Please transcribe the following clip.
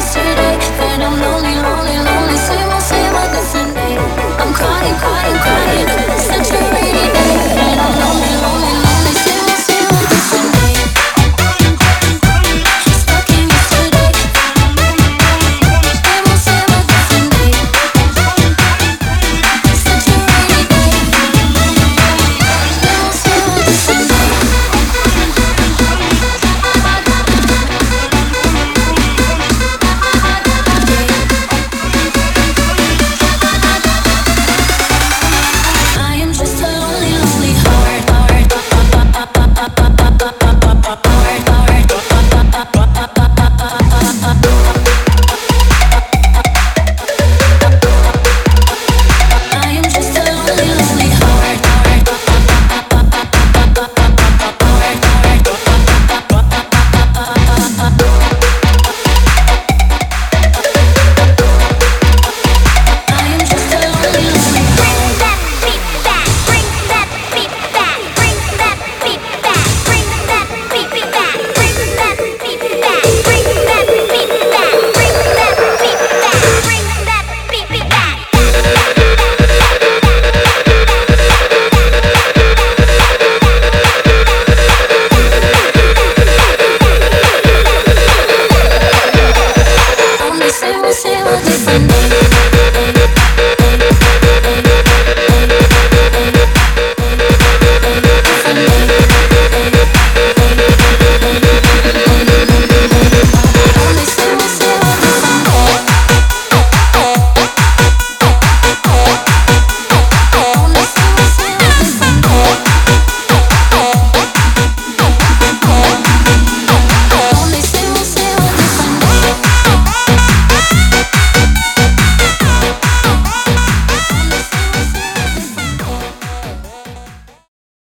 yesterday, then I'm lonely, lonely, lonely. Monday.